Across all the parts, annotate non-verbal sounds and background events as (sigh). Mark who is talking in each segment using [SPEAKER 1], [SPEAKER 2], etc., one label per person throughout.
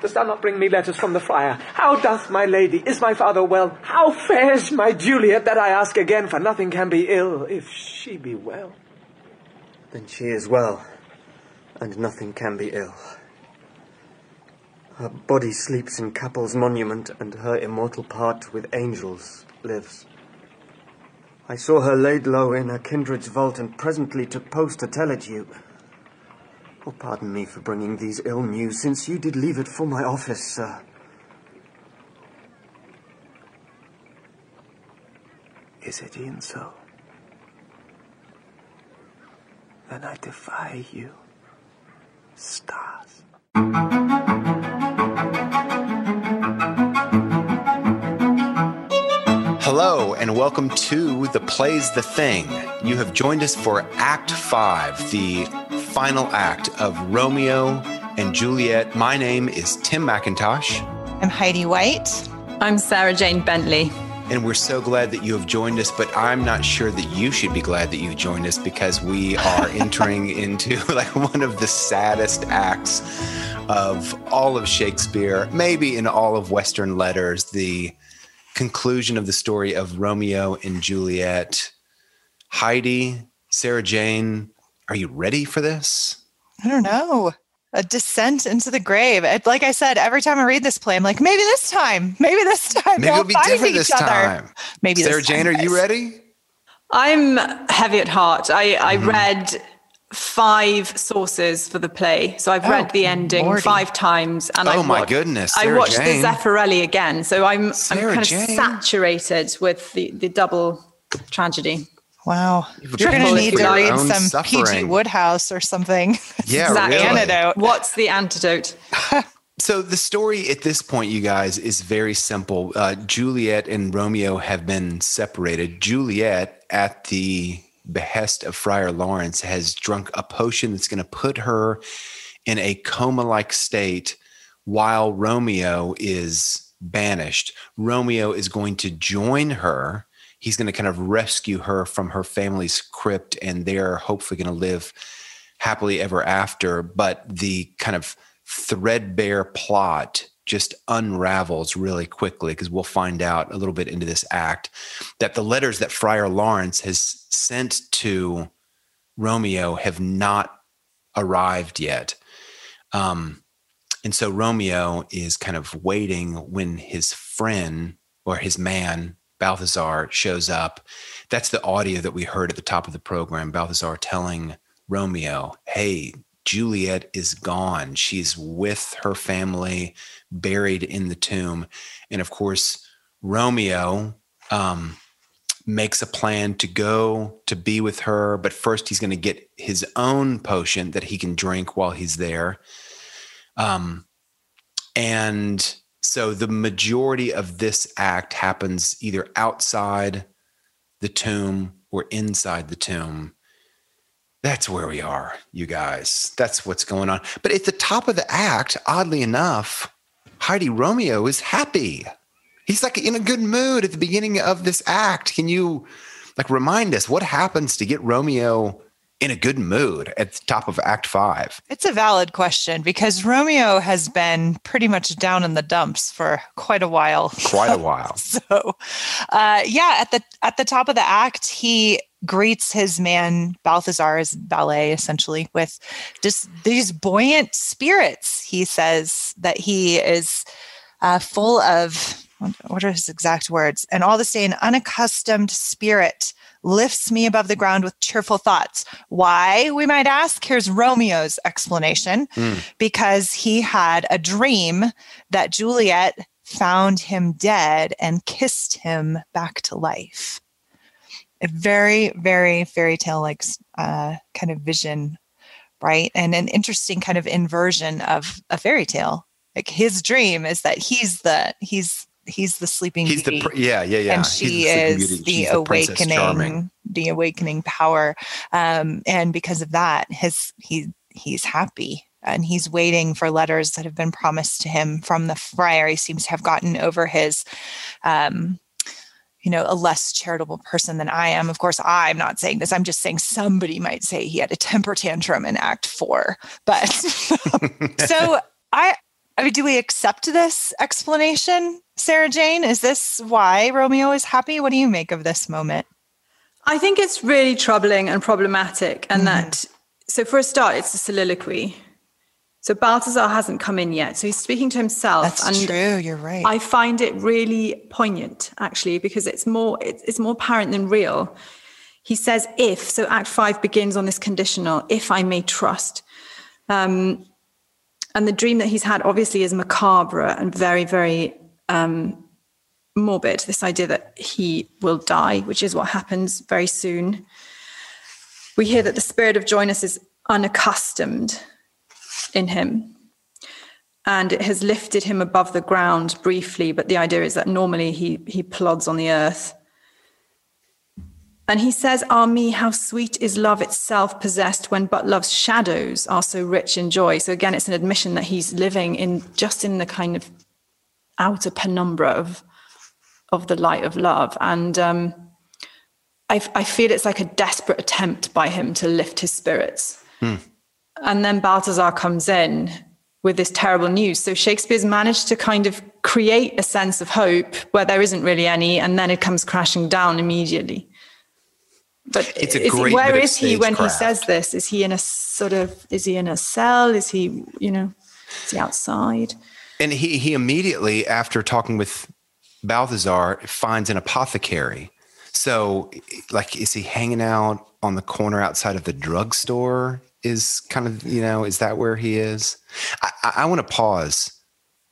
[SPEAKER 1] Dost thou not bring me letters from the friar? How doth my lady? Is my father well? How fares my Juliet? That I ask again, for nothing can be ill if she be well.
[SPEAKER 2] Then she is well, and nothing can be ill. Her body sleeps in Capel's monument, and her immortal part with angels lives. I saw her laid low in her kindred's vault, and presently took post to tell it you. Oh, pardon me for bringing these ill news, since you did leave it for my office, sir.
[SPEAKER 1] Is it e'en so? Then I defy you, stars.
[SPEAKER 3] Hello, and welcome to The Plays the Thing. You have joined us for Act 5, the final act of Romeo and Juliet. My name is Tim McIntosh.
[SPEAKER 4] I'm Heidi White.
[SPEAKER 5] I'm Sarah Jane Bentley.
[SPEAKER 3] And we're so glad that you have joined us, but I'm not sure that you should be glad that you've joined us because we are (laughs) entering into (laughs) like one of the saddest acts of all of Shakespeare, maybe in all of Western letters, the conclusion of the story of Romeo and Juliet. Heidi, Sarah Jane, are you ready for this?
[SPEAKER 4] I don't know. A descent into the grave. It, like I said, every time I read this play, I'm like, maybe this time, maybe this time.
[SPEAKER 3] Maybe it'll be different this other. time.
[SPEAKER 4] Maybe
[SPEAKER 3] Sarah Jane,
[SPEAKER 4] time,
[SPEAKER 3] are you ready?
[SPEAKER 5] I'm heavy at heart. I, I mm-hmm. read five sources for the play. So I've oh, read the ending Morty. five times.
[SPEAKER 3] And oh I my goodness.
[SPEAKER 5] Sarah
[SPEAKER 3] I
[SPEAKER 5] watched
[SPEAKER 3] Jane.
[SPEAKER 5] the Zeffirelli again. So I'm,
[SPEAKER 3] Sarah
[SPEAKER 5] I'm kind
[SPEAKER 3] Jane.
[SPEAKER 5] of saturated with the, the double tragedy.
[SPEAKER 4] Wow. You're going to need to read some PG Wodehouse or something. (laughs)
[SPEAKER 3] Yeah, really.
[SPEAKER 4] antidote.
[SPEAKER 5] What's the antidote? (laughs)
[SPEAKER 3] so the story at this point, you guys, is very simple. Uh, Juliet and Romeo have been separated. Juliet, at the behest of Friar Lawrence, has drunk a potion that's going to put her in a coma like state while Romeo is banished. Romeo is going to join her. He's going to kind of rescue her from her family's crypt, and they're hopefully going to live happily ever after. But the kind of threadbare plot just unravels really quickly because we'll find out a little bit into this act that the letters that Friar Lawrence has sent to Romeo have not arrived yet. Um, and so Romeo is kind of waiting when his friend or his man, Balthazar, shows up. That's the audio that we heard at the top of the program. Balthazar telling Romeo, Hey, Juliet is gone. She's with her family, buried in the tomb. And of course, Romeo um, makes a plan to go to be with her, but first he's going to get his own potion that he can drink while he's there. Um, and so the majority of this act happens either outside the tomb or inside the tomb. That's where we are, you guys. That's what's going on. But at the top of the act, oddly enough, Heidi Romeo is happy. He's like in a good mood at the beginning of this act. Can you like remind us what happens to get Romeo in a good mood at the top of Act Five?
[SPEAKER 4] It's a valid question because Romeo has been pretty much down in the dumps for quite a while.
[SPEAKER 3] Quite a (laughs) while.
[SPEAKER 4] so, uh, yeah, at the at the top of the act, he greets his man Balthazar's ballet, essentially, with just these buoyant spirits. He says that he is uh, full of what are his exact words? And all the same, unaccustomed spirit lifts me above the ground with cheerful thoughts. Why, we might ask? Here's Romeo's explanation mm. because he had a dream that Juliet found him dead and kissed him back to life. A very, very fairy tale like uh, kind of vision, right? And an interesting kind of inversion of a fairy tale. Like his dream is that he's the he's he's the sleeping
[SPEAKER 3] he's
[SPEAKER 4] beauty.
[SPEAKER 3] the yeah yeah yeah
[SPEAKER 4] and she is the awakening the, the, awakening power um, and because of that his he he's happy and he's waiting for letters that have been promised to him from the friar he seems to have gotten over his um, you know, a less charitable person than I am. Of course, I'm not saying this. I'm just saying somebody might say he had a temper tantrum in Act Four. But (laughs) so I, I mean, do we accept this explanation, Sarah Jane? Is this why Romeo is happy? What do you make of this moment?
[SPEAKER 5] I think it's really troubling and problematic. And mm-hmm. that, so for a start, it's a soliloquy. So Balthazar hasn't come in yet. So he's speaking to himself.
[SPEAKER 4] That's and true. You're right.
[SPEAKER 5] I find it really poignant, actually, because it's more it's more apparent than real. He says, "If." So Act Five begins on this conditional: "If I may trust." Um, and the dream that he's had obviously is macabre and very, very um, morbid. This idea that he will die, which is what happens very soon. We hear that the spirit of Joyness is unaccustomed in him. And it has lifted him above the ground briefly, but the idea is that normally he, he plods on the earth. And he says, Ah, me, how sweet is love itself possessed when but love's shadows are so rich in joy. So again, it's an admission that he's living in just in the kind of outer penumbra of, of the light of love. And um, I, I feel it's like a desperate attempt by him to lift his spirits. Hmm. And then Balthazar comes in with this terrible news. So Shakespeare's managed to kind of create a sense of hope where there isn't really any, and then it comes crashing down immediately. But
[SPEAKER 3] it's a great
[SPEAKER 5] he, where is he when craft. he says this? Is he in a sort of is he in a cell? Is he, you know, is he outside?
[SPEAKER 3] And he he immediately after talking with Balthazar finds an apothecary. So like is he hanging out on the corner outside of the drugstore? Is kind of, you know, is that where he is? I, I, I want to pause.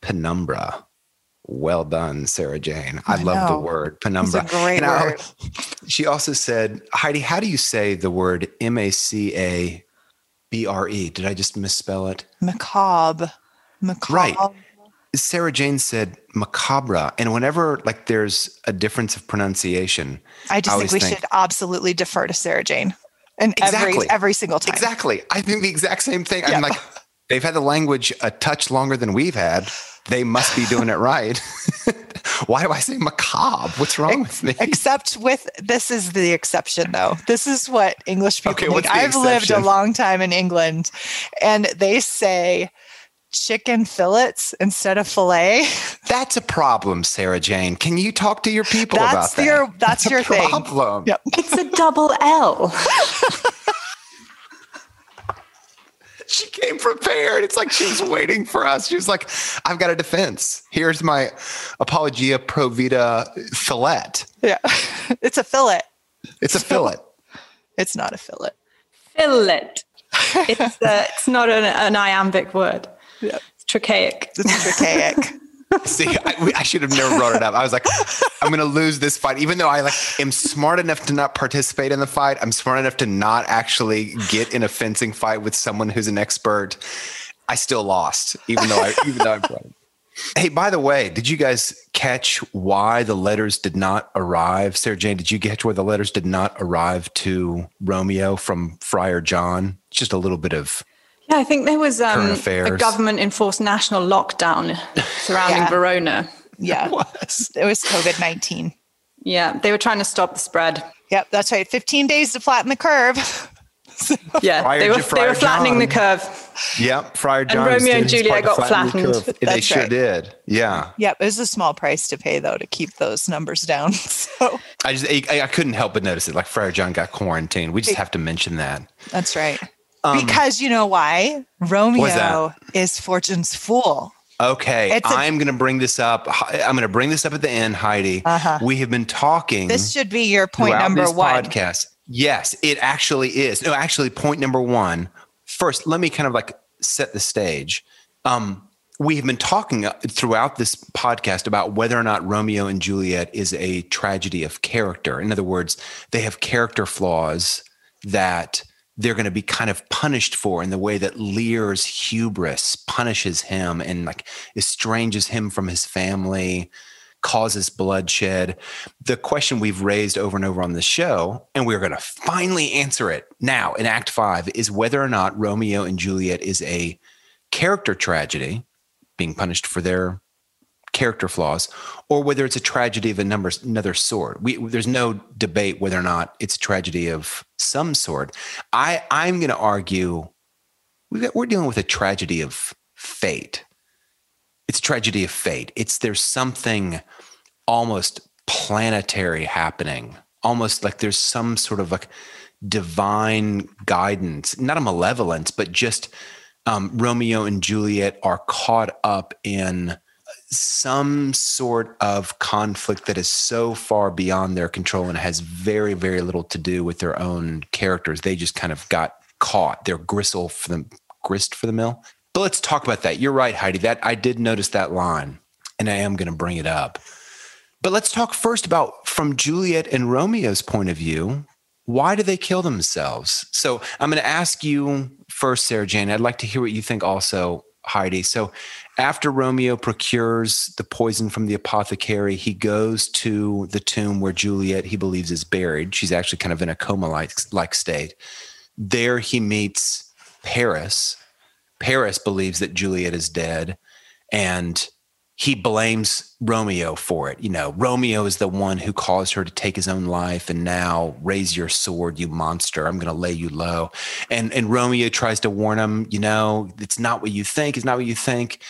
[SPEAKER 3] Penumbra well done, Sarah Jane. I, I love the word penumbra.
[SPEAKER 4] It's a great word. (laughs)
[SPEAKER 3] She also said, Heidi, how do you say the word M A C A B R E? Did I just misspell it?
[SPEAKER 4] Macabre. Macabre.
[SPEAKER 3] Right. Sarah Jane said macabre. And whenever like there's a difference of pronunciation,
[SPEAKER 4] I just I think we think, should absolutely defer to Sarah Jane. And exactly. every every single time.
[SPEAKER 3] Exactly. I think the exact same thing. I'm like, (laughs) they've had the language a touch longer than we've had they must be doing it right. (laughs) Why do I say macabre? What's wrong with me?
[SPEAKER 4] Except with this is the exception though. This is what English people okay, think. I've exception? lived a long time in England and they say chicken fillets instead of fillet. (laughs)
[SPEAKER 3] That's a problem, Sarah Jane. Can you talk to your people
[SPEAKER 4] that's
[SPEAKER 3] about that?
[SPEAKER 4] That's, that's your
[SPEAKER 3] problem.
[SPEAKER 4] thing. Yep.
[SPEAKER 5] It's a double L. (laughs)
[SPEAKER 3] she came prepared. It's like she was waiting for us. She was like, I've got a defense. Here's my Apologia Pro Vita fillet.
[SPEAKER 4] Yeah. (laughs) It's a fillet.
[SPEAKER 3] It's a fillet. (laughs)
[SPEAKER 4] It's not a fillet.
[SPEAKER 5] Fillet. (laughs) It's, uh, it's not an, an iambic word. Yeah. It's trochaic.
[SPEAKER 4] It's trochaic.
[SPEAKER 3] See, I, I, should have never brought it up. I was like, I'm going to lose this fight, even though I like am smart enough to not participate in the fight. I'm smart enough to not actually get in a fencing fight with someone who's an expert. I still lost, even though I even though I brought it. Hey, by the way, did you guys catch why the letters did not arrive? Sarah Jane, did you catch where the letters did not arrive to Romeo from Friar John? Just a little bit of
[SPEAKER 5] yeah, I think there was um, a government enforced national lockdown surrounding yeah. Verona.
[SPEAKER 4] Yeah. (laughs) It was, it was COVID 19.
[SPEAKER 5] Yeah, they were trying to stop the spread.
[SPEAKER 4] Yep, that's right. 15 days to flatten the curve. (laughs)
[SPEAKER 5] yeah,
[SPEAKER 3] Friar
[SPEAKER 5] they were,
[SPEAKER 3] J-
[SPEAKER 5] they were flattening the curve.
[SPEAKER 3] Yep, Friar John.
[SPEAKER 5] And
[SPEAKER 3] John.
[SPEAKER 5] Romeo and Juliet got
[SPEAKER 3] flatten the
[SPEAKER 5] flattened.
[SPEAKER 3] curve. They
[SPEAKER 4] That's
[SPEAKER 3] sure
[SPEAKER 4] right.
[SPEAKER 3] did. Yeah.
[SPEAKER 4] Yep, it was a small price to pay though to keep those numbers down. (laughs) So
[SPEAKER 3] I just I, I couldn't help but notice it. Like Friar John got quarantined. We just have to mention that.
[SPEAKER 4] that's right.
[SPEAKER 3] Um,
[SPEAKER 4] because you know why? Romeo is Fortune's fool.
[SPEAKER 3] Okay,
[SPEAKER 4] It's a-
[SPEAKER 3] I'm going to bring this up. I'm going to bring this up at the end, Heidi.
[SPEAKER 4] Uh-huh.
[SPEAKER 3] We have been talking.
[SPEAKER 4] This should be your point number
[SPEAKER 3] this
[SPEAKER 4] one.
[SPEAKER 3] Podcast. Yes, it actually is. No, actually, point number one. First, let me kind of like set the stage. Um, we have been talking uh, throughout this podcast about whether or not Romeo and Juliet is a tragedy of character. In other words, they have character flaws that they're going to be kind of punished for in the way that Lear's hubris punishes him and like estranges him from his family, causes bloodshed. The question we've raised over and over on the show, and we're going to finally answer it now in Act Five, is whether or not Romeo and Juliet is a character tragedy, being punished for their character flaws, or whether it's a tragedy of a number, another sort. We, there's no debate whether or not it's a tragedy of some sort. I, I'm going to argue got, we're dealing with a tragedy of fate. It's a tragedy of fate. It's there's something almost planetary happening, almost like there's some sort of like divine guidance, not a malevolence, but just um, Romeo and Juliet are caught up in some sort of conflict that is so far beyond their control and has very, very little to do with their own characters. They just kind of got caught. They're gristle for the grist for the mill. But let's talk about that. You're right, Heidi. That I did notice that line, and I am going to bring it up. But let's talk first about from Juliet and Romeo's point of view. Why do they kill themselves? So I'm going to ask you first, Sarah Jane. I'd like to hear what you think also, Heidi. So after Romeo procures the poison from the apothecary, he goes to the tomb where Juliet, he believes, is buried. She's actually kind of in a coma like state. There he meets Paris. Paris believes that Juliet is dead and he blames Romeo for it. You know, Romeo is the one who caused her to take his own life and now raise your sword, you monster. I'm going to lay you low. And and Romeo tries to warn him, you know, it's not what you think, it's not what you think.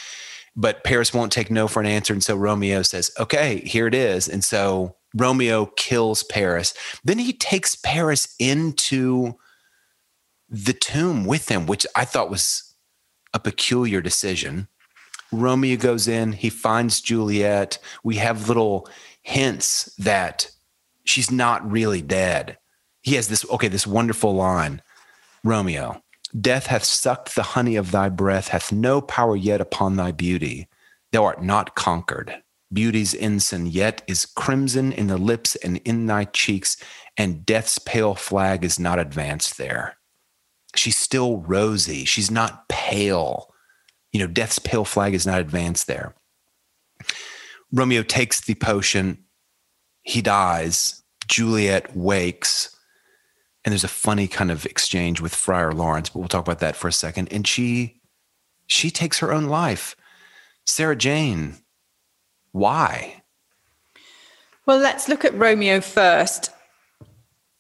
[SPEAKER 3] But Paris won't take no for an answer and so Romeo says, "Okay, here it is." And so Romeo kills Paris. Then he takes Paris into the tomb with him, which I thought was a peculiar decision. Romeo goes in, he finds Juliet. We have little hints that she's not really dead. He has this, okay, this wonderful line Romeo, death hath sucked the honey of thy breath, hath no power yet upon thy beauty. Thou art not conquered. Beauty's ensign yet is crimson in the lips and in thy cheeks, and death's pale flag is not advanced there. She's still rosy. She's not pale you know, death's pale flag is not advanced there. Romeo takes the potion, he dies, Juliet wakes, and there's a funny kind of exchange with Friar Lawrence, but we'll talk about that for a second. And she she takes her own life. Sarah Jane, why?
[SPEAKER 5] Well, let's look at Romeo first.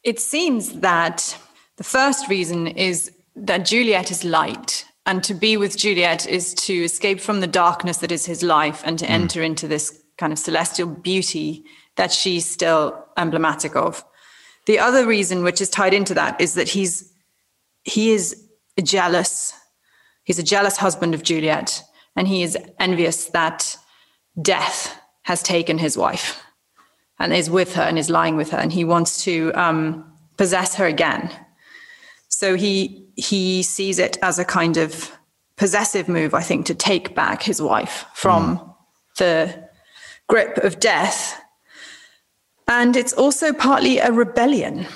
[SPEAKER 5] It seems that the first reason is that Juliet is light and to be with Juliet is to escape from the darkness that is his life and to mm. enter into this kind of celestial beauty that she's still emblematic of. The other reason, which is tied into that, is that he's he is jealous. He's a jealous husband of Juliet, and he is envious that death has taken his wife and is with her and is lying with her, and he wants to um, possess her again. So he he sees it as a kind of possessive move, I think, to take back his wife from mm. the grip of death. And it's also partly a rebellion.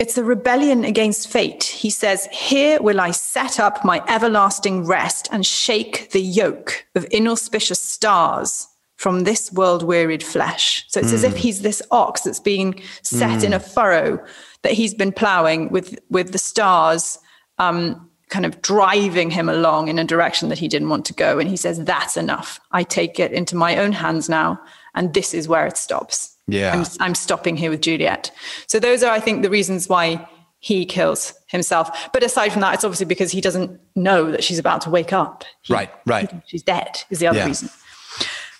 [SPEAKER 5] It's a rebellion against fate. He says, Here will I set up my everlasting rest and shake the yoke of inauspicious stars from this world wearied flesh. So it's mm. as if he's this ox that's being set mm. in a furrow that he's been plowing with, with the stars um, kind of driving him along in a direction that he didn't want to go. And he says, That's enough. I take it into my own hands now. And this is where it stops.
[SPEAKER 3] Yeah.
[SPEAKER 5] I'm, I'm stopping here with Juliet. So those are, I think, the reasons why he kills himself. But aside from that, it's obviously because he doesn't know that she's about to wake up. He,
[SPEAKER 3] right, right.
[SPEAKER 5] She's dead, is the other
[SPEAKER 3] Yeah.
[SPEAKER 5] reason.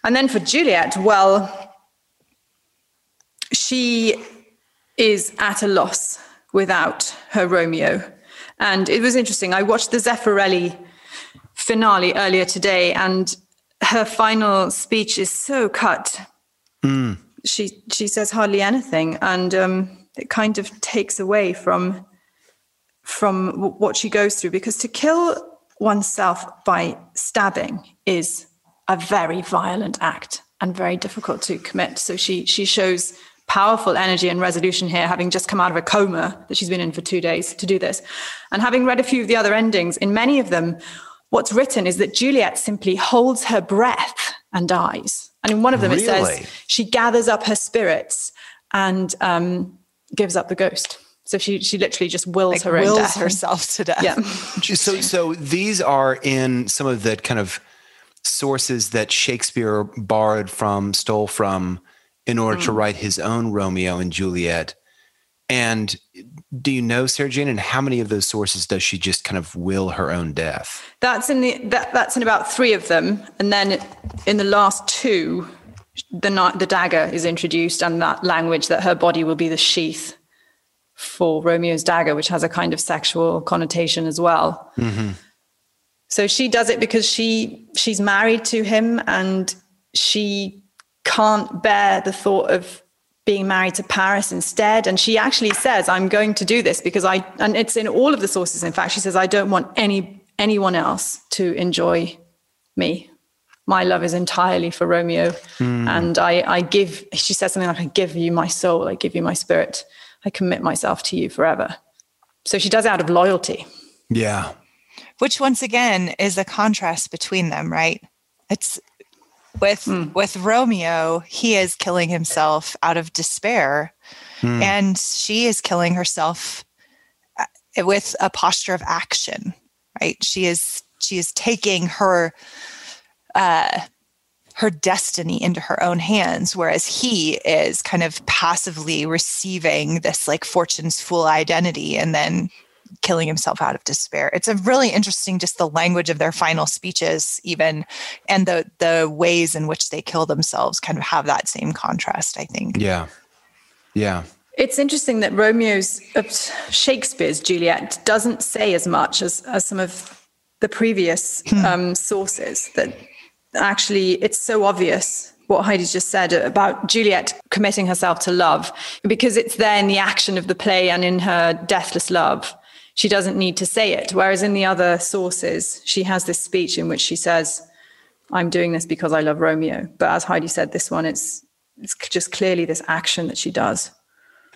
[SPEAKER 5] And then for Juliet, well, she is at a loss without her Romeo. And it was interesting. I watched the Zeffirelli finale earlier today, and her final speech is so cut. She she says hardly anything, and um, it kind of takes away from from w- what she goes through. Because to kill oneself by stabbing is a very violent act and very difficult to commit. So she she shows powerful energy and resolution here, having just come out of a coma that she's been in for two days to do this, and having read a few of the other endings. In many of them, what's written is that Juliet simply holds her breath and dies. And in one of them, it says she gathers up her spirits and um, gives up the ghost. So she she literally just wills
[SPEAKER 4] Like
[SPEAKER 5] her own
[SPEAKER 4] wills
[SPEAKER 5] death.
[SPEAKER 4] herself to death.
[SPEAKER 5] Yeah. (laughs)
[SPEAKER 3] So, so these are in some of the kind of sources that Shakespeare borrowed from, stole from, in order to mm. write his own Romeo and Juliet. And do you know Sarah Jane? And how many of those sources does she just kind of will her own death?
[SPEAKER 5] That's in the that, that's in about three of them, and then in the last two, the the dagger is introduced, and that language that her body will be the sheath for Romeo's dagger, which has a kind of sexual connotation as well. Mm-hmm. So she does it because she she's married to him, and she can't bear the thought of being married to Paris instead. And she actually says, I'm going to do this because I, and it's in all of the sources. In fact, she says, I don't want any, anyone else to enjoy me. My love is entirely for Romeo. Hmm. And I, I give, she says something like, I give you my soul. I give you my spirit. I commit myself to you forever. So she does it out of loyalty.
[SPEAKER 3] Yeah.
[SPEAKER 4] which once again is a contrast between them right it's with with romeo he is killing himself out of despair. And she is killing herself uh, with a posture of action right? She is she is taking her uh her destiny into her own hands whereas he is kind of passively receiving this like fortune's fool identity and then killing himself out of despair. It's a really interesting just the language of their final speeches even and the the ways in which they kill themselves kind of have that same contrast, I think.
[SPEAKER 3] Yeah. Yeah.
[SPEAKER 5] It's interesting that Romeo's uh, Shakespeare's Juliet doesn't say as much as, as some of the previous um, sources. That actually, it's so obvious what Heidi just said about Juliet committing herself to love, because it's there in the action of the play and in her deathless love. She doesn't need to say it. Whereas in the other sources, she has this speech in which she says, "I'm doing this because I love Romeo." But as Heidi said, this one, it's it's just clearly this action that she does.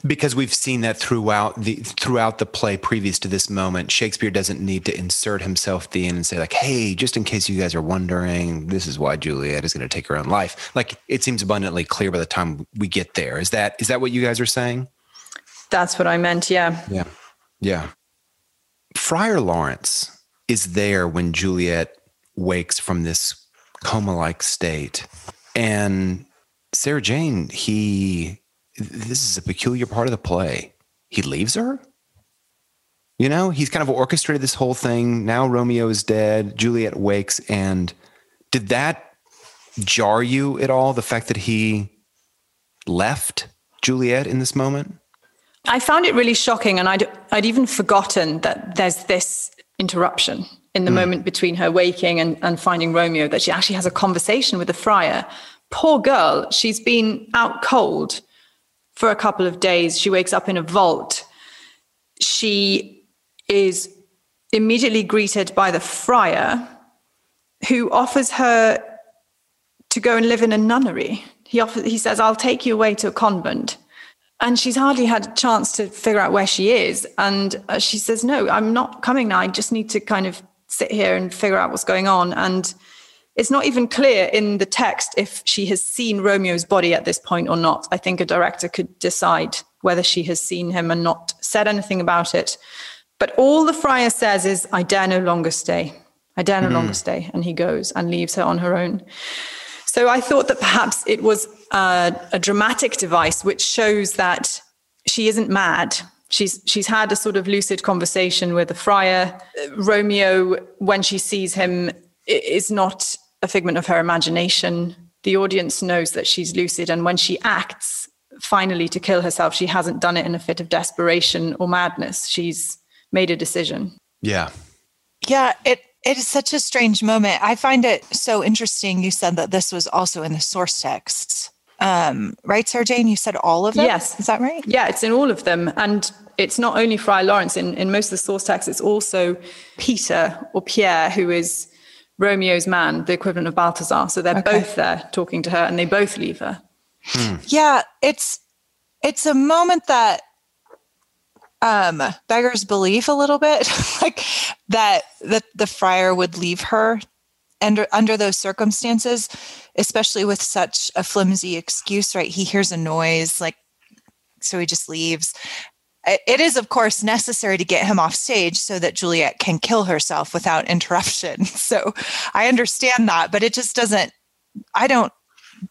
[SPEAKER 3] Because we've seen that throughout the throughout the play previous to this moment, Shakespeare doesn't need to insert himself at the end and say like, "Hey, just in case you guys are wondering, this is why Juliet is going to take her own life." Like it seems abundantly clear by the time we get there. Is that is that what you guys are saying?
[SPEAKER 5] That's what I meant. Yeah.
[SPEAKER 3] Yeah. Yeah. Friar Lawrence is there when Juliet wakes from this coma like state. And Sarah Jane, he, this is a peculiar part of the play. He leaves her. You know, he's kind of orchestrated this whole thing. Now Romeo is dead. Juliet wakes. And did that jar you at all? The fact that he left Juliet in this moment?
[SPEAKER 5] I found it really shocking, and I'd I'd even forgotten that there's this interruption in the hmm. moment between her waking and, and finding Romeo. That she actually has a conversation with the friar. Poor girl, she's been out cold for a couple of days. She wakes up in a vault. She is immediately greeted by the friar, who offers her to go and live in a nunnery. He offers, he says, "I'll take you away to a convent." And she's hardly had a chance to figure out where she is. And uh, she says, No, I'm not coming now. I just need to kind of sit here and figure out what's going on. And it's not even clear in the text if she has seen Romeo's body at this point or not. I think a director could decide whether she has seen him and not said anything about it. But all the friar says is, I dare no longer stay. I dare no longer stay. And he goes and leaves her on her own. So I thought that perhaps it was a, a dramatic device which shows that she isn't mad. She's she's had a sort of lucid conversation with the friar. Romeo, when she sees him, is not a figment of her imagination. The audience knows that she's lucid, and when she acts finally to kill herself, she hasn't done it in a fit of desperation or madness. She's made a decision.
[SPEAKER 3] Yeah.
[SPEAKER 4] Yeah, it it is such a strange moment. I find it so interesting. You said that this was also in the source texts. Um, right, Sarah Jane? You said all of them?
[SPEAKER 5] Yes.
[SPEAKER 4] Is that right?
[SPEAKER 5] Yeah, it's in all of them. And it's not only Friar Lawrence, in, in most of the source texts, it's also Peter or Pierre, who is Romeo's man, the equivalent of Balthazar. So they're okay. both there talking to her and they both leave her.
[SPEAKER 4] Hmm. Yeah, it's it's a moment that um beggars belief a little bit (laughs) like that that the friar would leave her under under those circumstances especially with such a flimsy excuse right? He hears a noise like so he just leaves. It is of course necessary to get him off stage so that juliet can kill herself without (laughs) interruption. So i understand that but it just doesn't i don't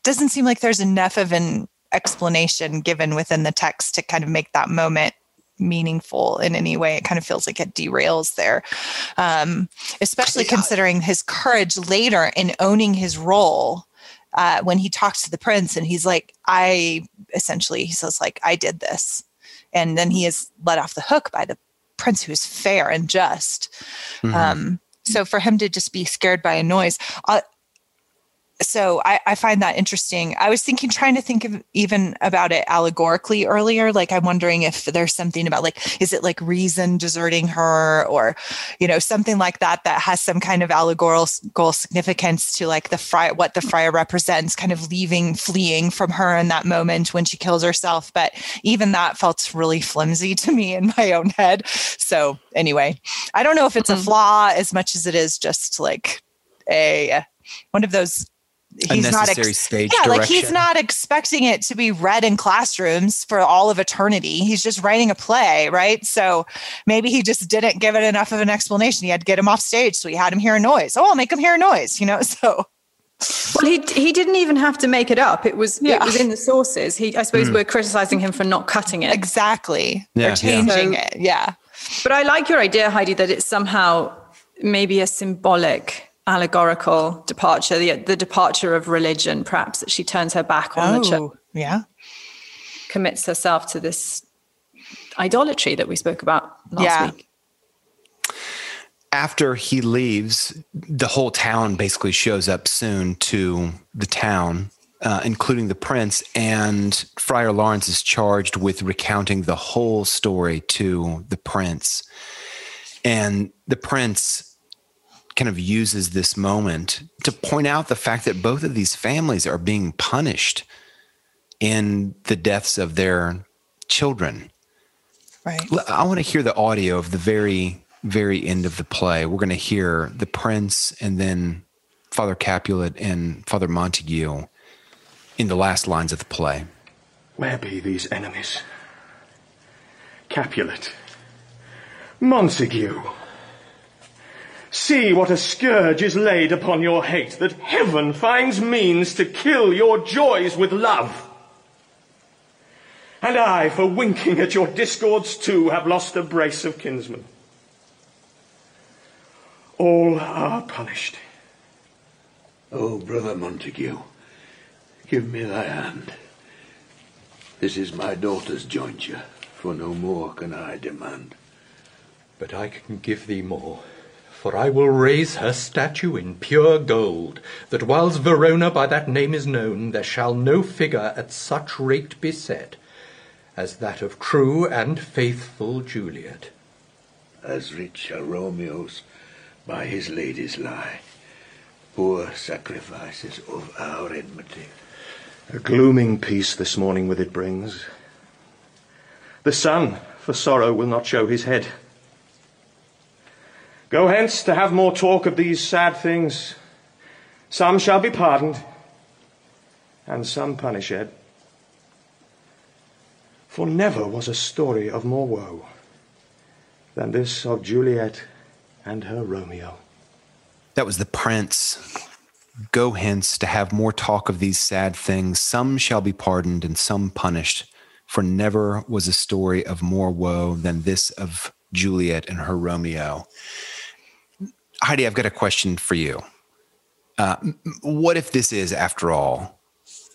[SPEAKER 4] doesn't seem like there's enough of an explanation given within the text to kind of make that moment meaningful in any way. It kind of feels like it derails there, um, especially considering his courage later in owning his role. Uh, when he talks to the prince and he's like, I essentially, he says, like, I did this. And then he is let off the hook by the prince who's fair and just. Mm-hmm. Um, so for him to just be scared by a noise, uh, so I, I, find that interesting. I was thinking, trying to think of even about it allegorically earlier. Like, I'm wondering if there's something about like, is it like reason deserting her, or you know, something like that that has some kind of allegorical significance to like the friar, what the friar represents, kind of leaving, fleeing from her in that moment when she kills herself. But even that felt really flimsy to me in my own head. So anyway, I don't know if it's mm-hmm. a flaw as much as it is just like a one of those
[SPEAKER 3] he's not ex- stage
[SPEAKER 4] yeah
[SPEAKER 3] direction.
[SPEAKER 4] like he's not expecting it to be read in classrooms for all of eternity. He's just writing a play right? So maybe he just didn't give it enough of an explanation. He had to get him off stage so he had him hear a noise. Oh i'll make him hear a noise you know (laughs) so.
[SPEAKER 5] Well he he didn't even have to make it up. It was yeah. it was in the sources. He i suppose mm. we're criticizing him for not cutting it.
[SPEAKER 4] Exactly. Yeah, or changing yeah. it yeah.
[SPEAKER 5] But i like your idea heidi that it's somehow maybe a symbolic allegorical departure, the, the departure of religion, perhaps, that she turns her back on
[SPEAKER 4] oh,
[SPEAKER 5] the church.
[SPEAKER 4] Yeah.
[SPEAKER 5] Commits herself to this idolatry that we spoke about last yeah. week.
[SPEAKER 3] After he leaves, the whole town basically shows up soon to the town, uh, including the prince. And Friar Lawrence is charged with recounting the whole story to the prince. And the prince kind of uses this moment to point out the fact that both of these families are being punished in the deaths of their children.
[SPEAKER 4] Right.
[SPEAKER 3] I want to hear the audio of the very, very end of the play. We're going to hear the prince and then Father Capulet and Father Montague in the last lines of the play.
[SPEAKER 6] Where be these enemies? Capulet, Montague. See what a scourge is laid upon your hate, that heaven finds means to kill your joys with love. And I, for winking at your discords too, have lost a brace of kinsmen. All are punished.
[SPEAKER 7] Oh, brother Montague, give me thy hand. This is my daughter's jointure, for no more can I demand.
[SPEAKER 8] But I can give thee more for I will raise her statue in pure gold, that whiles Verona by that name is known, there shall no figure at such rate be set as that of true and faithful Juliet.
[SPEAKER 7] As rich shall Romeo's by his ladies lie, poor sacrifices of our enmity.
[SPEAKER 6] A glooming peace this morning with it brings. The sun for sorrow will not show his head. Go hence to have more talk of these sad things. Some shall be pardoned, and some punished. For never was a story of more woe than this of Juliet and her Romeo.
[SPEAKER 3] That was the prince go hence to have more talk of these sad things. Some shall be pardoned and some punished. For never was a story of more woe than this of Juliet and her Romeo. Heidi, I've got a question for you. Uh, what if this is, after all,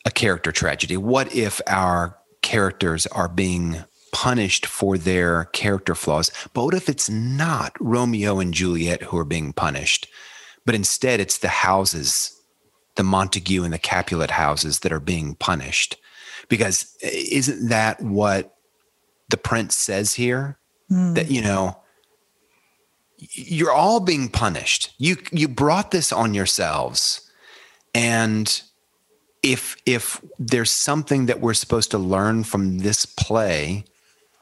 [SPEAKER 3] a character tragedy? What if our characters are being punished for their character flaws? But what if it's not Romeo and Juliet who are being punished, but instead it's the houses, the Montague and the Capulet houses that are being punished? Because isn't that what the prince says here? Mm. That, you know, you're all being punished. You you brought this on yourselves. And if if there's something that we're supposed to learn from this play,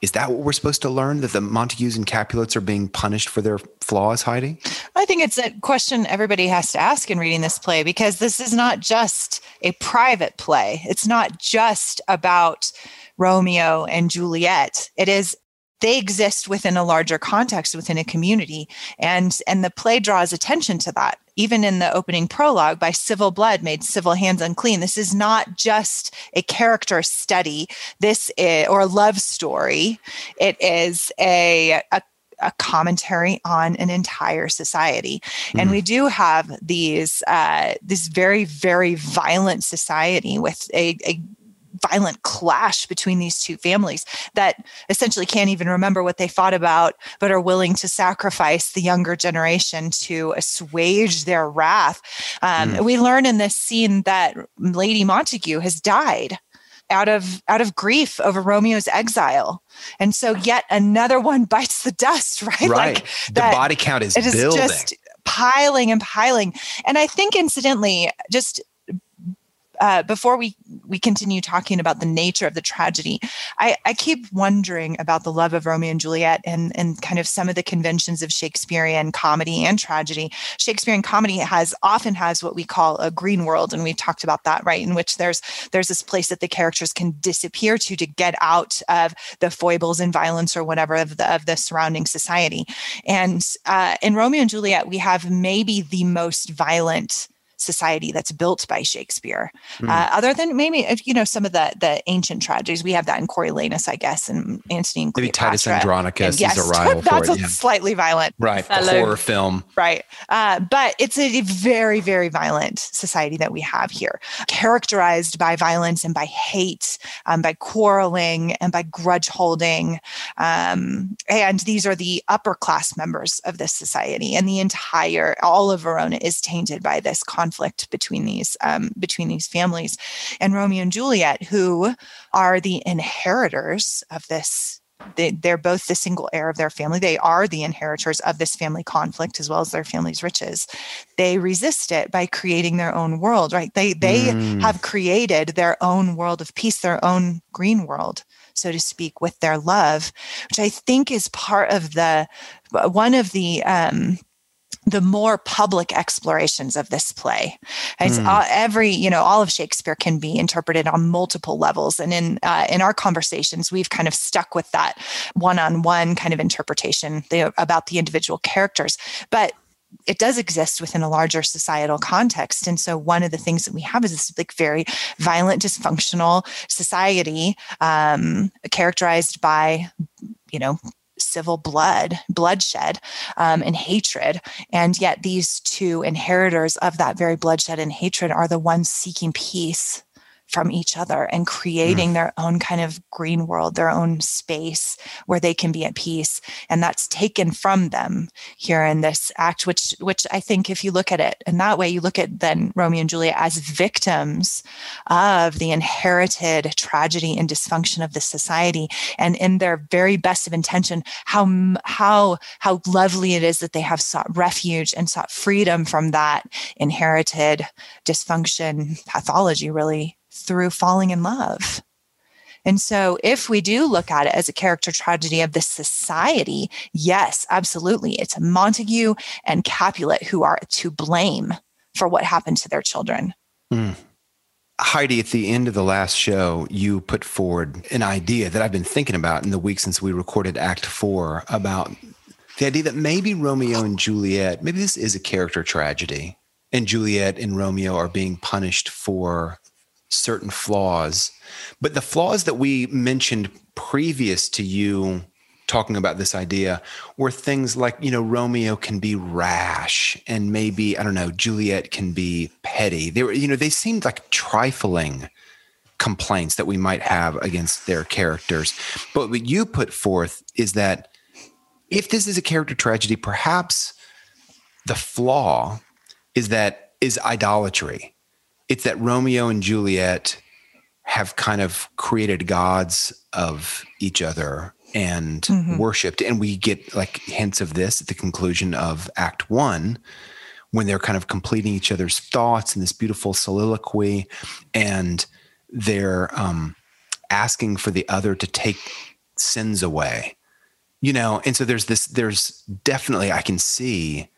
[SPEAKER 3] is that what we're supposed to learn that the Montagues and Capulets are being punished for their flaws, Heidi?
[SPEAKER 4] I think it's a question everybody has to ask in reading this play because this is not just a private play. It's not just about Romeo and Juliet. It is they exist within a larger context within a community and and the play draws attention to that even in the opening prologue by civil blood made civil hands unclean this is not just a character study this is or a love story it is a, a a commentary on an entire society. Mm. And we do have these uh, this very very violent society with a, a violent clash between these two families that essentially can't even remember what they fought about, but are willing to sacrifice the younger generation to assuage their wrath. Um, mm. We learn in this scene that Lady Montague has died out of out of grief over Romeo's exile. And so yet another one (laughs) bites the dust, right?
[SPEAKER 3] Right. Like the body count is it is building. just
[SPEAKER 4] piling and piling. And I think incidentally, just uh, before we we continue talking about the nature of the tragedy, I, I keep wondering about the love of Romeo and Juliet and and kind of some of the conventions of Shakespearean comedy and tragedy. Shakespearean comedy has often has what we call a green world, and we've talked about that, right? In which there's there's this place that the characters can disappear to to get out of the foibles and violence or whatever of the of the surrounding society. And uh, in Romeo and Juliet, we have maybe the most violent society that's built by Shakespeare. Mm. Uh, other than maybe you know some of the the ancient tragedies, we have that in Coriolanus, I guess, and Antony and
[SPEAKER 3] Maybe Titus Andronicus
[SPEAKER 4] yes,
[SPEAKER 3] is a (laughs) rival
[SPEAKER 4] that's
[SPEAKER 3] for it.
[SPEAKER 4] Yeah. slightly violent,
[SPEAKER 3] right? A horror film,
[SPEAKER 4] right? Uh, but it's a very very violent society that we have here, characterized by violence and by hate, um, by quarreling and by grudge holding, um, and these are the upper class members of this society, and the entire all of Verona is tainted by this conflict conflict between these um, between these families, and Romeo and Juliet, who are the inheritors of this they, are both the single heir of their family. They are the inheritors of this family conflict as well as their family's riches. They resist it by creating their own world, right? They they mm. have created their own world of peace, their own green world, so to speak, with their love, which I think is part of the one of the um, the more public explorations of this play. Mm. Uh, every, you know, all of Shakespeare can be interpreted on multiple levels, and in uh, in our conversations, we've kind of stuck with that one-on-one kind of interpretation the, about the individual characters. But it does exist within a larger societal context. And so one of the things that we have is this like very violent, dysfunctional society um, characterized by, you know, civil blood, bloodshed, um, and hatred. And yet, these two inheritors of that very bloodshed and hatred are the ones seeking peace from each other and creating mm. their own kind of green world, their own space where they can be at peace. And that's taken from them here in this act, which which I think if you look at it in that way, you look at then Romeo and Juliet as victims of the inherited tragedy and dysfunction of the society. And in their very best of intention, how how how lovely it is that they have sought refuge and sought freedom from that inherited dysfunction pathology, really through falling in love. And so, if we do look at it as a character tragedy of this society, yes, absolutely. It's Montague and Capulet who are to blame for what happened to their children. Mm.
[SPEAKER 3] Heidi, at the end of the last show, you put forward an idea that I've been thinking about in the week since we recorded Act Four about the idea that maybe Romeo and Juliet, maybe this is a character tragedy and Juliet and Romeo are being punished for certain flaws. But the flaws that we mentioned previous to you talking about this idea were things like, you know, Romeo can be rash and maybe, I don't know, Juliet can be petty. They were, you know, they seemed like trifling complaints that we might have against their characters. But what you put forth is that if this is a character tragedy, perhaps the flaw is that is idolatry. It's that Romeo and Juliet have kind of created gods of each other and mm-hmm. worshiped. And we get like hints of this at the conclusion of Act One when they're kind of completing each other's thoughts in this beautiful soliloquy and they're um, asking for the other to take sins away. You know, and so there's this, there's definitely, I can see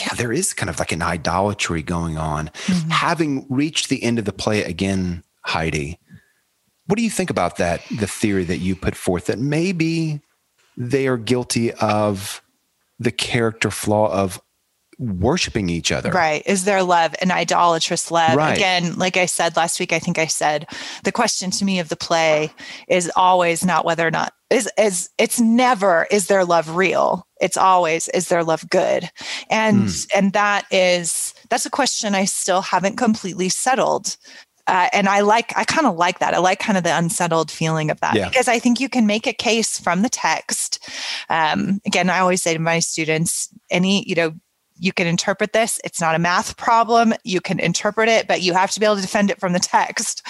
[SPEAKER 3] yeah, there is kind of like an idolatry going on. Mm-hmm. Having reached the end of the play again, Heidi, what do you think about that? The theory that you put forth that maybe they are guilty of the character flaw of worshiping each other.
[SPEAKER 4] Right. Is their love an idolatrous love?
[SPEAKER 3] Right.
[SPEAKER 4] Again, like I said last week, I think I said the question to me of the play is always not whether or not is is it's never is their love real. It's always is their love good. And mm. and that is that's a question I still haven't completely settled uh, and I like, I kind of like that. I like kind of the unsettled feeling of that yeah. because I think you can make a case from the text. Um, again, I always say to my students, any, you know, you can interpret this. It's not a math problem. You can interpret it, but you have to be able to defend it from the text.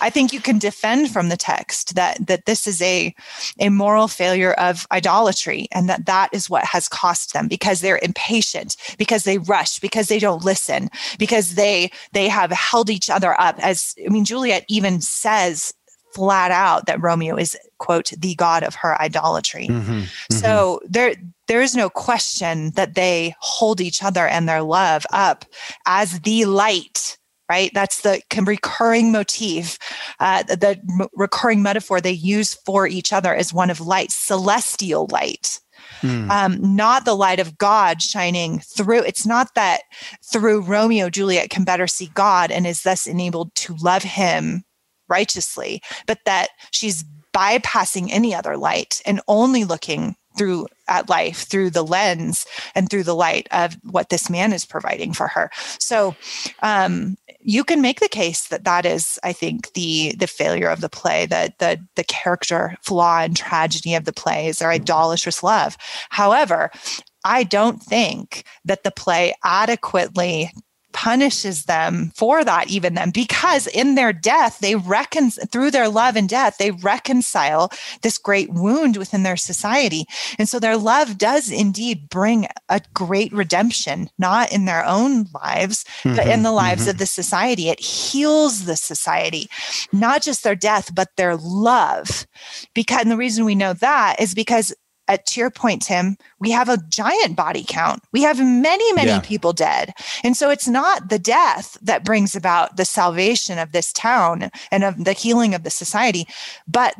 [SPEAKER 4] I think you can defend from the text that that this is a a moral failure of idolatry and that that is what has cost them because they're impatient, because they rush, because they don't listen, because they they have held each other up as I mean Juliet even says flat out that Romeo is quote the god of her idolatry. Mm-hmm, mm-hmm. So there there is no question that they hold each other and their love up as the light right that's the recurring motif uh, the recurring metaphor they use for each other is one of light celestial light Mm. Um, not the light of God shining through. It's not that through Romeo, Juliet can better see God and is thus enabled to love him righteously, but that she's bypassing any other light and only looking through at life through the lens and through the light of what this man is providing for her. So um, you can make the case that that is i think the the failure of the play that the the character flaw and tragedy of the play is their idolatrous love. However I don't think that the play adequately punishes them for that even then because in their death they reckon through their love and death they reconcile this great wound within their society. And so their love does indeed bring a great redemption not in their own lives mm-hmm, but in the lives mm-hmm. of the society. It heals the society not just their death but their love. Because and the reason we know that is because at to your point, Tim, we have a giant body count. We have many, many yeah. people dead. And so it's not the death that brings about the salvation of this town and of the healing of the society, but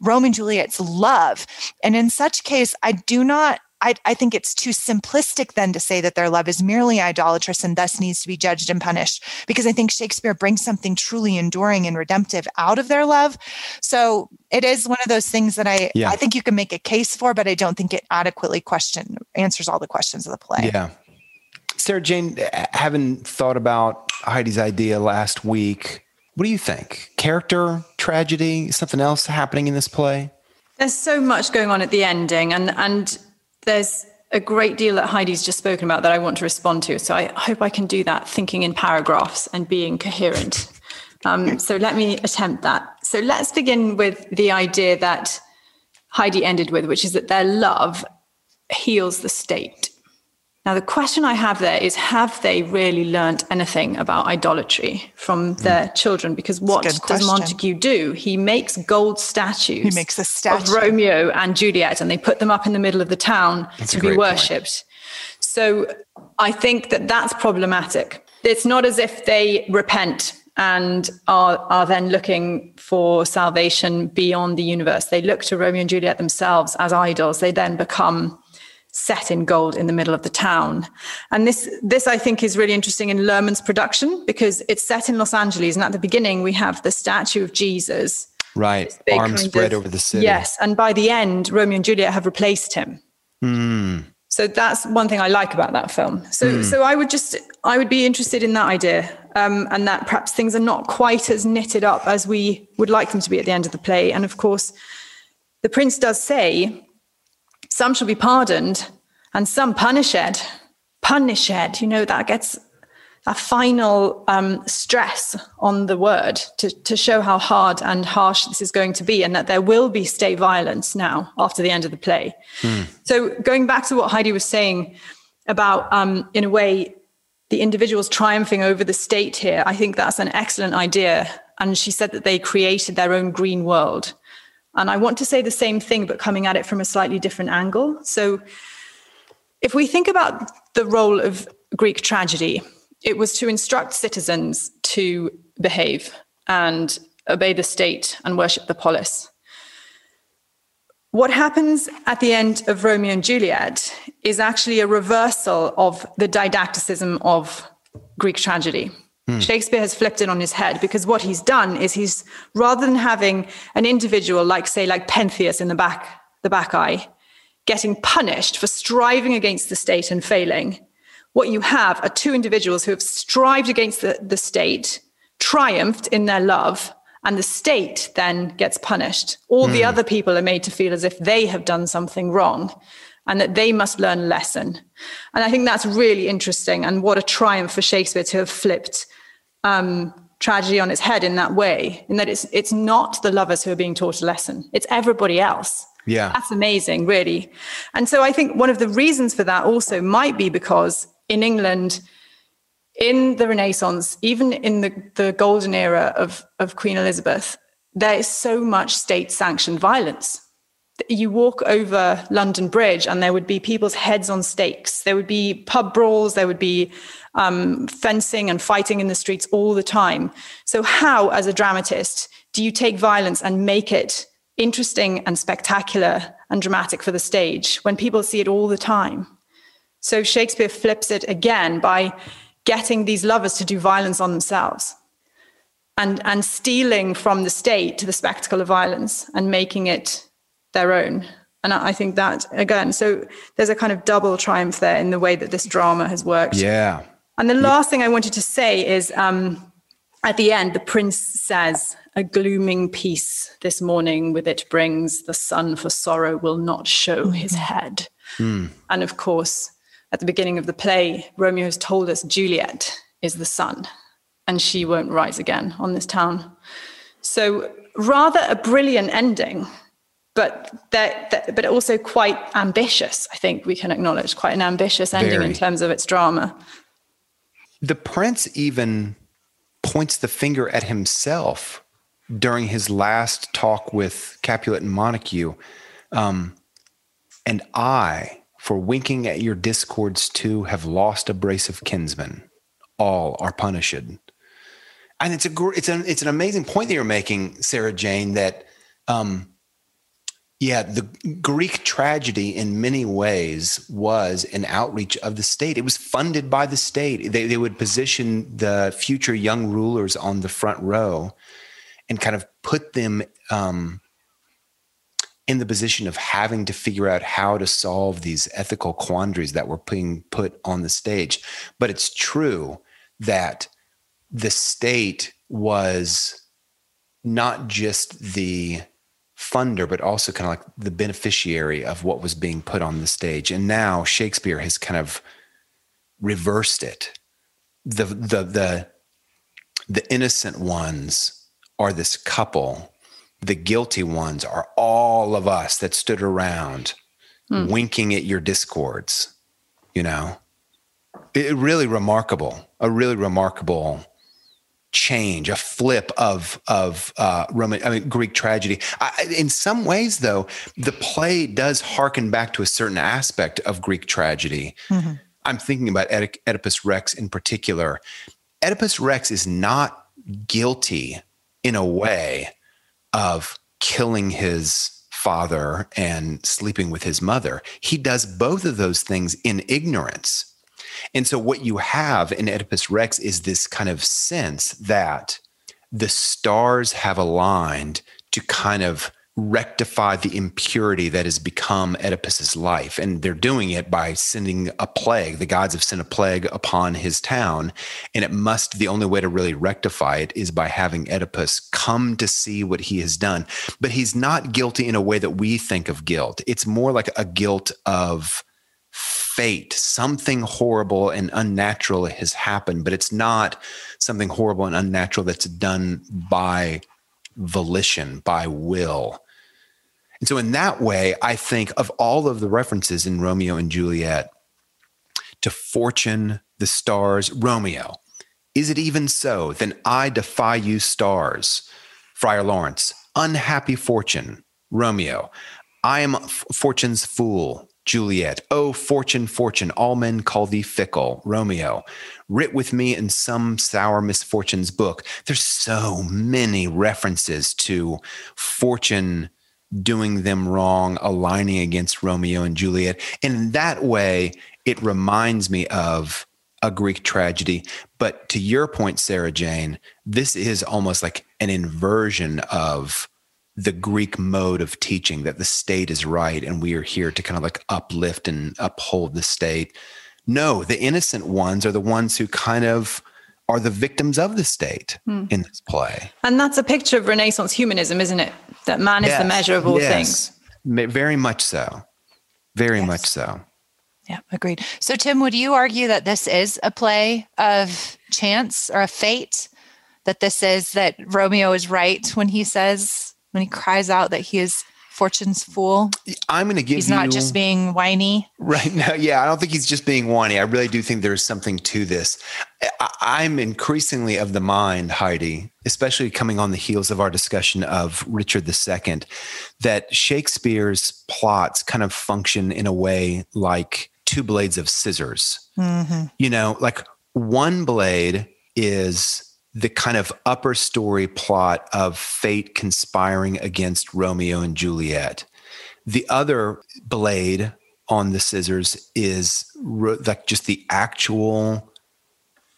[SPEAKER 4] Romeo and Juliet's love. And in such case, I do not I, I, think it's too simplistic then to say that their love is merely idolatrous and thus needs to be judged and punished, because I think Shakespeare brings something truly enduring and redemptive out of their love. So it is one of those things that I yeah. I think you can make a case for, but I don't think it adequately question answers all the questions of the play.
[SPEAKER 3] Yeah. Sarah Jane, uh, having thought about Heidi's idea last week, what do you think? Character, tragedy, something else happening in this play?
[SPEAKER 5] There's so much going on at the ending, and and there's a great deal that Heidi's just spoken about that I want to respond to. So I hope I can do that thinking in paragraphs and being coherent. Um, so let me attempt that. So let's begin with the idea that Heidi ended with, which is that their love heals the state. Now, the question I have there is have they really learned anything about idolatry from hmm. their children? Because what does Montague do? He makes gold statues
[SPEAKER 4] he makes a statue.
[SPEAKER 5] of Romeo and Juliet and they put them up in the middle of the town that's to be worshipped. So I think that that's problematic. It's not as if they repent and are, are then looking for salvation beyond the universe. They look to Romeo and Juliet themselves as idols. They then become set in gold in the middle of the town. And this, this I think is really interesting in Luhrmann's production because it's set in Los Angeles. And at the beginning, we have the statue of Jesus.
[SPEAKER 3] Right. Arms spread of, over the city.
[SPEAKER 5] Yes. And by the end, Romeo and Juliet have replaced him.
[SPEAKER 3] Mm.
[SPEAKER 5] So that's one thing I like about that film. So, mm. so I would just, I would be interested in that idea, um, and that perhaps things are not quite as knitted up as we would like them to be at the end of the play. And of course, the prince does say some shall be pardoned and some punished. Punished, you know, that gets a final um, stress on the word to, to show how hard and harsh this is going to be and that there will be state violence now after the end of the play. Mm. So, going back to what Heidi was saying about, um, in a way, the individuals triumphing over the state here, I think that's an excellent idea. And she said that they created their own green world. And I want to say the same thing, but coming at it from a slightly different angle. So, if we think about the role of Greek tragedy, it was to instruct citizens to behave and obey the state and worship the polis. What happens at the end of Romeo and Juliet is actually a reversal of the didacticism of Greek tragedy. Hmm. Shakespeare has flipped it on his head because what he's done is he's rather than having an individual like say like Pentheus in the back the Bacchae getting punished for striving against the state and failing, what you have are two individuals who have strived against the, the state, triumphed in their love, and the state then gets punished. All mm. the hmm. other people are made to feel as if they have done something wrong and that they must learn a lesson. And I think that's really interesting. And what a triumph for Shakespeare to have flipped um, tragedy on its head in that way, in that it's, it's not the lovers who are being taught a lesson, it's everybody else.
[SPEAKER 3] Yeah.
[SPEAKER 5] That's amazing, really. And so I think one of the reasons for that also might be because in England, in the Renaissance, even in the, the golden era of, of Queen Elizabeth, there is so much state sanctioned violence. You walk over London Bridge and there would be people's heads on stakes. There would be pub brawls. There would be um, fencing and fighting in the streets all the time. So, how, as a dramatist, do you take violence and make it interesting and spectacular and dramatic for the stage when people see it all the time? So Shakespeare flips it again by getting these lovers to do violence on themselves and, and stealing from the state the spectacle of violence and making it their own. And I think that, again, so there's a kind of double triumph there in the way that this drama has worked.
[SPEAKER 3] Yeah.
[SPEAKER 5] And the last thing I wanted to say is um, at the end, the prince says, A glooming peace this morning with it brings the sun for sorrow will not show his head.
[SPEAKER 3] Mm.
[SPEAKER 5] And of course, at the beginning of the play, Romeo has told us Juliet is the sun and she won't rise again on this town. So, rather a brilliant ending, but that, that, but also quite ambitious. I think we can acknowledge quite an ambitious ending Very. in terms of its drama.
[SPEAKER 3] The prince even points the finger at himself during his last talk with Capulet and Montague. Um, and I, for winking at your discords too, have lost a brace of kinsmen. All are punished. And it's a it's an it's an amazing point that you're making, Sarah Jane. That um, yeah, the Greek tragedy in many ways was an outreach of the state. It was funded by the state. They, they would position the future young rulers on the front row and kind of put them um, in the position of having to figure out how to solve these ethical quandaries that were being put on the stage. But it's true that the state was not just the funder, but also kind of like the beneficiary of what was being put on the stage. And now Shakespeare has kind of reversed it. The the the the innocent ones are this couple the guilty ones are all of us that stood around hmm. winking at your discords, you know. It, really remarkable, a really remarkable change, a flip of of uh, Roman, I mean Greek tragedy. I, in some ways, though, the play does harken back to a certain aspect of Greek tragedy. Mm-hmm. I'm thinking about Oedipus Rex in particular. Oedipus Rex is not guilty in a way of killing his father and sleeping with his mother. He does both of those things in ignorance. And so, what you have in Oedipus Rex is this kind of sense that the stars have aligned to kind of rectify the impurity that has become Oedipus's life. And they're doing it by sending a plague. The gods have sent a plague upon his town. And it must, the only way to really rectify it is by having Oedipus come to see what he has done. But he's not guilty in a way that we think of guilt. It's more like a guilt of fate. Something horrible and unnatural has happened, but it's not something horrible and unnatural that's done by volition, by will. And so, in that way, I think of all of the references in Romeo and Juliet to fortune, the stars, Romeo. Is it even so? Then I defy you, stars. Friar Lawrence, unhappy fortune, Romeo. I am fortune's fool, Juliet. Oh, fortune, fortune, all men call thee fickle, Romeo. Writ with me in some sour misfortune's book. There's so many references to fortune doing them wrong, aligning against Romeo and Juliet. And in that way, it reminds me of a Greek tragedy. But to your point, Sarah Jane, this is almost like an inversion of the Greek mode of teaching that the state is right and we are here to kind of like uplift and uphold the state. No, the innocent ones are the ones who kind of are the victims of the state hmm. in this play.
[SPEAKER 5] And that's a picture of Renaissance humanism, isn't it? That man yes. is the measure of all yes.
[SPEAKER 3] things. Very much so. Very yes. much so.
[SPEAKER 4] Yeah, agreed. So, Tim, would you argue that this is a play of chance or a fate? That this is that Romeo is right when he says, when he cries out that he is Fortune's fool.
[SPEAKER 3] I'm going to give
[SPEAKER 4] he's you, not just being whiny.
[SPEAKER 3] Right (laughs) now, yeah, I don't think he's just being whiny. I really do think there's something to this. I'm increasingly of the mind, Heidi, especially coming on the heels of our discussion of Richard II, that Shakespeare's plots kind of function in a way like two blades of scissors. Mm-hmm. You know, like one blade is the kind of upper story plot of fate conspiring against Romeo and Juliet. The other blade on the scissors is like just the actual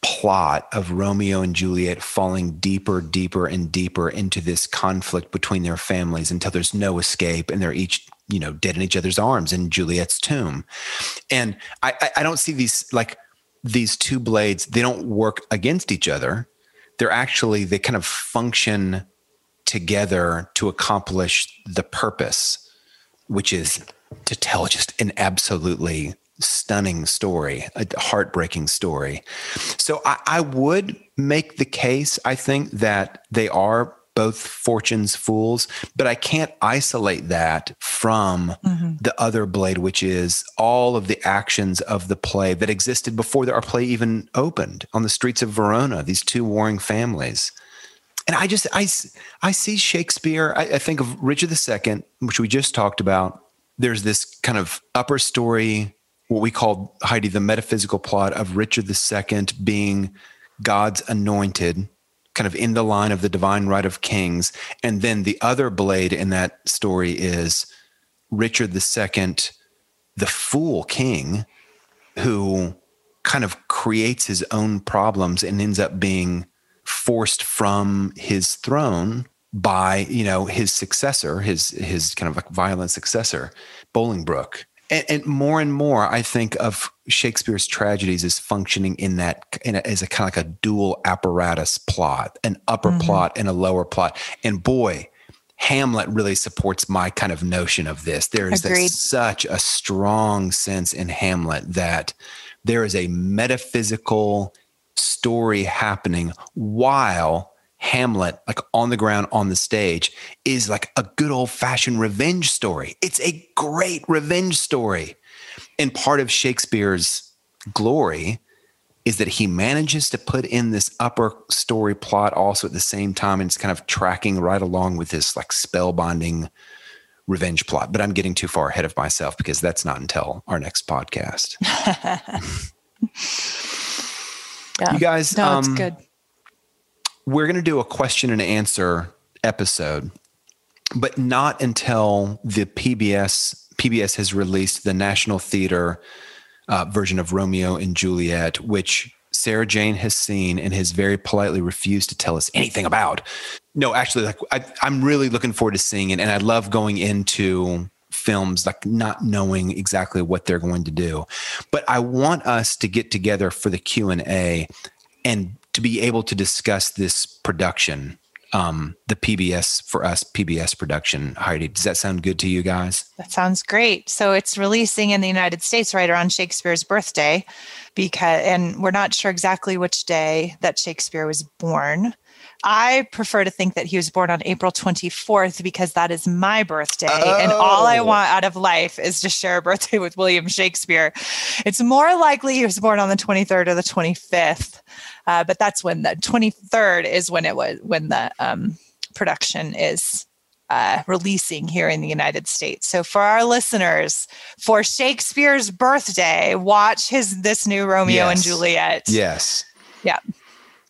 [SPEAKER 3] plot of Romeo and Juliet falling deeper, deeper, and deeper into this conflict between their families until there's no escape and they're each, you know, dead in each other's arms in Juliet's tomb. And I, I don't see these like these two blades, they don't work against each other they're actually they kind of function together to accomplish the purpose which is to tell just an absolutely stunning story, a heartbreaking story. So I, I, would make the case, I think, that they are both fortune's fools, but I can't isolate that from mm-hmm. the other blade, which is all of the actions of the play that existed before our play even opened on the streets of Verona, these two warring families. And I just, I, I see Shakespeare, I, I think of Richard II, which we just talked about. There's this kind of upper story, what we call Heidi, the metaphysical plot of Richard II being God's anointed kind of in the line of the divine right of kings. And then the other blade in that story is Richard II, the fool king, who kind of creates his own problems and ends up being forced from his throne by you know his successor his his kind of like violent successor bolingbroke and, and, more and more, I think of Shakespeare's tragedies as functioning in that in a, as a kind of like a dual apparatus plot, an upper mm-hmm. plot and a lower plot. And boy, Hamlet really supports my kind of notion of this. There is such a strong sense in Hamlet that there is a metaphysical story happening while Hamlet, like on the ground on the stage, is like a good old fashioned revenge story. It's a great revenge story. And part of Shakespeare's glory is that he manages to put in this upper story plot also at the same time. And it's kind of tracking right along with this like spellbinding revenge plot. But I'm getting too far ahead of myself because that's not until our next podcast. (laughs) yeah. You guys,
[SPEAKER 4] no, it's um, good
[SPEAKER 3] we're going to do a question and answer episode. but not until the PBS PBS has released the National Theater uh, version of Romeo and Juliet, which Sarah Jane has seen and has very politely refused to tell us anything about. No, actually, like I, I'm really looking forward to seeing it, and I love going into films like not knowing exactly what they're going to do. But I want us to get together for the Q and A and to be able to discuss this production um, the PBS for us PBS production. Heidi, does that sound good to you guys?
[SPEAKER 4] That sounds great. So it's releasing in the United States right around Shakespeare's birthday, because and we're not sure exactly which day that Shakespeare was born. I prefer to think that he was born on April 24th because that is my birthday. Oh. And all I oh. want out of life is to share a birthday with William Shakespeare. It's more likely he was born on the 23rd or the 25th. Uh, but that's when the 23rd is when it was when the um, production is uh, releasing here in the United States. So for our listeners, for Shakespeare's birthday, watch his this new Romeo yes. and Juliet.
[SPEAKER 3] Yes.
[SPEAKER 4] Yeah.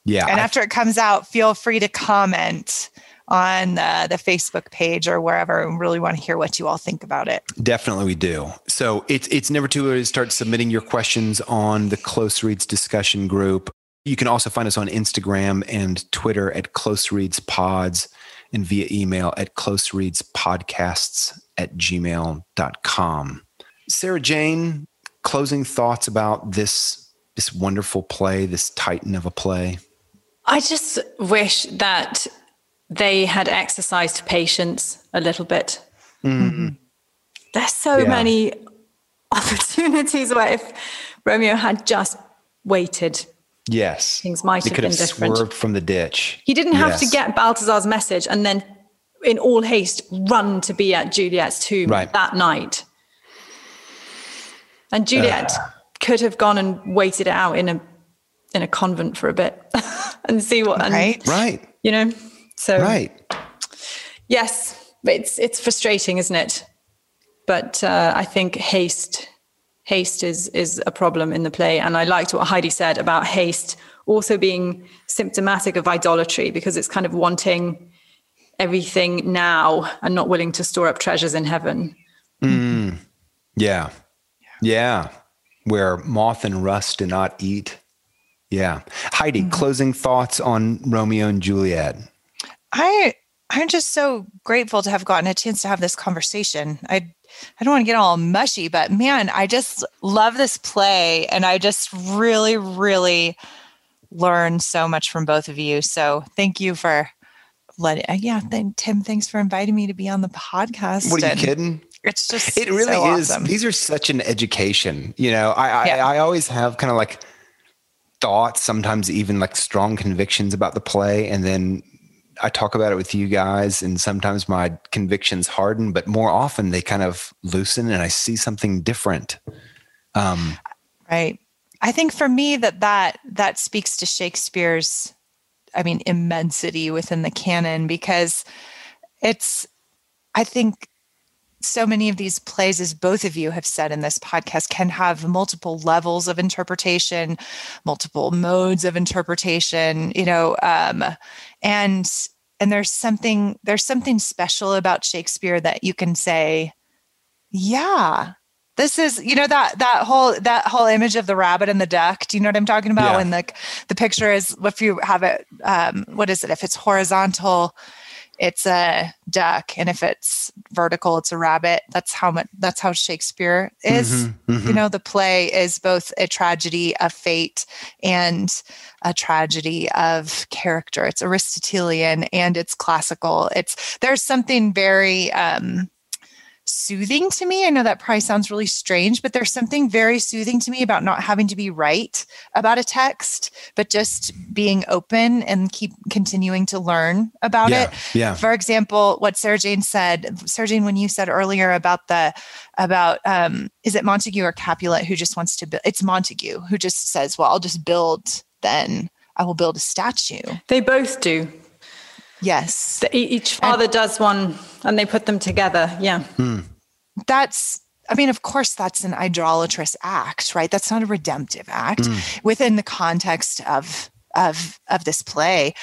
[SPEAKER 3] Yeah.
[SPEAKER 4] And after it comes out, feel free to comment on uh, the Facebook page or wherever. We really want to hear what you all think about it.
[SPEAKER 3] Definitely, we do. So it's it's never too early to start submitting your questions on the Close Reads discussion group. You can also find us on Instagram and Twitter at Close Reads Pods and via email at Close Reads Podcasts at gmail.com. Sarah Jane, closing thoughts about this this wonderful play, this titan of a play.
[SPEAKER 5] I just wish that they had exercised patience a little bit. Mm-hmm. There's so yeah. many (laughs) opportunities where if Romeo had just waited,
[SPEAKER 3] yes,
[SPEAKER 5] things might have been have different.
[SPEAKER 3] Swerved from the ditch.
[SPEAKER 5] He didn't have yes. to get Balthazar's message and then, in all haste, run to be at Juliet's tomb right. that night. And Juliet uh. could have gone and waited it out in a in a convent for a bit (laughs) and see what and,
[SPEAKER 3] right right
[SPEAKER 5] you know so
[SPEAKER 3] right
[SPEAKER 5] yes it's it's frustrating isn't it but uh, i think haste haste is is a problem in the play and i liked what heidi said about haste also being symptomatic of idolatry because it's kind of wanting everything now and not willing to store up treasures in heaven
[SPEAKER 3] mm. yeah yeah where moth and rust do not eat yeah. Heidi, mm-hmm. closing thoughts on Romeo and Juliet.
[SPEAKER 4] I I'm just so grateful to have gotten a chance to have this conversation. I I don't want to get all mushy, but man, I just love this play and I just really really learned so much from both of you. So, thank you for letting uh, yeah, then Tim, thanks for inviting me to be on the podcast.
[SPEAKER 3] What are you kidding?
[SPEAKER 4] It's just
[SPEAKER 3] it really
[SPEAKER 4] so
[SPEAKER 3] is.
[SPEAKER 4] Awesome.
[SPEAKER 3] These are such an education. You know, I yeah. I, I always have kind of like thoughts, sometimes even like strong convictions about the play. And then I talk about it with you guys, and sometimes my convictions harden, but more often they kind of loosen and I see something different. Um,
[SPEAKER 4] right. I think for me that that that speaks to Shakespeare's, I mean, immensity within the canon because it's, I think so many of these plays, as both of you have said in this podcast, can have multiple levels of interpretation, multiple modes of interpretation, you know, um, and and there's something there's something special about Shakespeare that you can say, yeah, this is you know that that whole that whole image of the rabbit and the duck. Do you know what i'm talking about? Yeah. when the the picture is if you have it um what is it? If it's horizontal it's a duck and if it's vertical it's a rabbit. That's how much that's how shakespeare is. Mm-hmm, mm-hmm. you know the play is both a tragedy of fate and a tragedy of character. It's aristotelian and it's classical. It's there's something very um soothing to me. I know that probably sounds really strange, but there's something very soothing to me about not having to be right about a text, but just being open and keep continuing to learn about
[SPEAKER 3] yeah,
[SPEAKER 4] it.
[SPEAKER 3] Yeah.
[SPEAKER 4] For example, what Sarah Jane said, Sarah Jane, when you said earlier about the about um, is it Montague or Capulet who just wants to build? It's Montague who just says, "Well, I'll just build then." I will build a statue.
[SPEAKER 5] They both do.
[SPEAKER 4] Yes.
[SPEAKER 5] Each father and, does one and they put them together. Yeah. Hmm.
[SPEAKER 4] That's, I mean, of course, that's an idolatrous act, right? That's not a redemptive act mm. within the context of of of this play.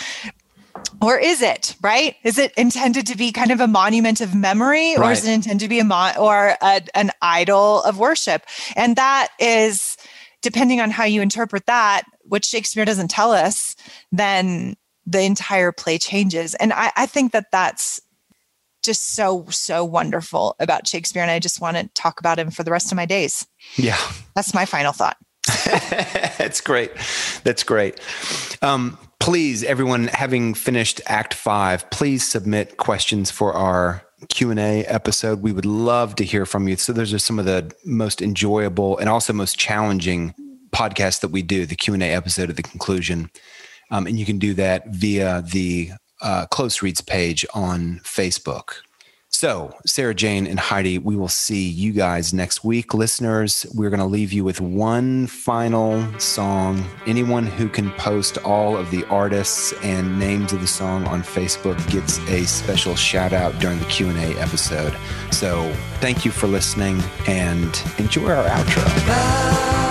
[SPEAKER 4] or is it right is it intended to be kind of a monument of memory right. or is it intended to be a mo- or a, an idol of worship and that is depending on how you interpret that which shakespeare doesn't tell us then the entire play changes and I, I think that that's just so so wonderful about shakespeare and i just want to talk about him for the rest of my days
[SPEAKER 3] yeah
[SPEAKER 4] that's my final thought (laughs)
[SPEAKER 3] That's great. That's great. Um, please, everyone, having finished Act Five, please submit questions for our Q and A episode. We would love to hear from you. So those are some of the most enjoyable and also most challenging podcasts that we do. The Q and A episode at the conclusion, um, and you can do that via the uh, Close Reads page on Facebook. So, Sarah Jane and Heidi, we will see you guys next week. Listeners, we're going to leave you with one final song. Anyone who can post all of the artists and names of the song on Facebook gets a special shout out during the Q&A episode. So, thank you for listening and enjoy our outro.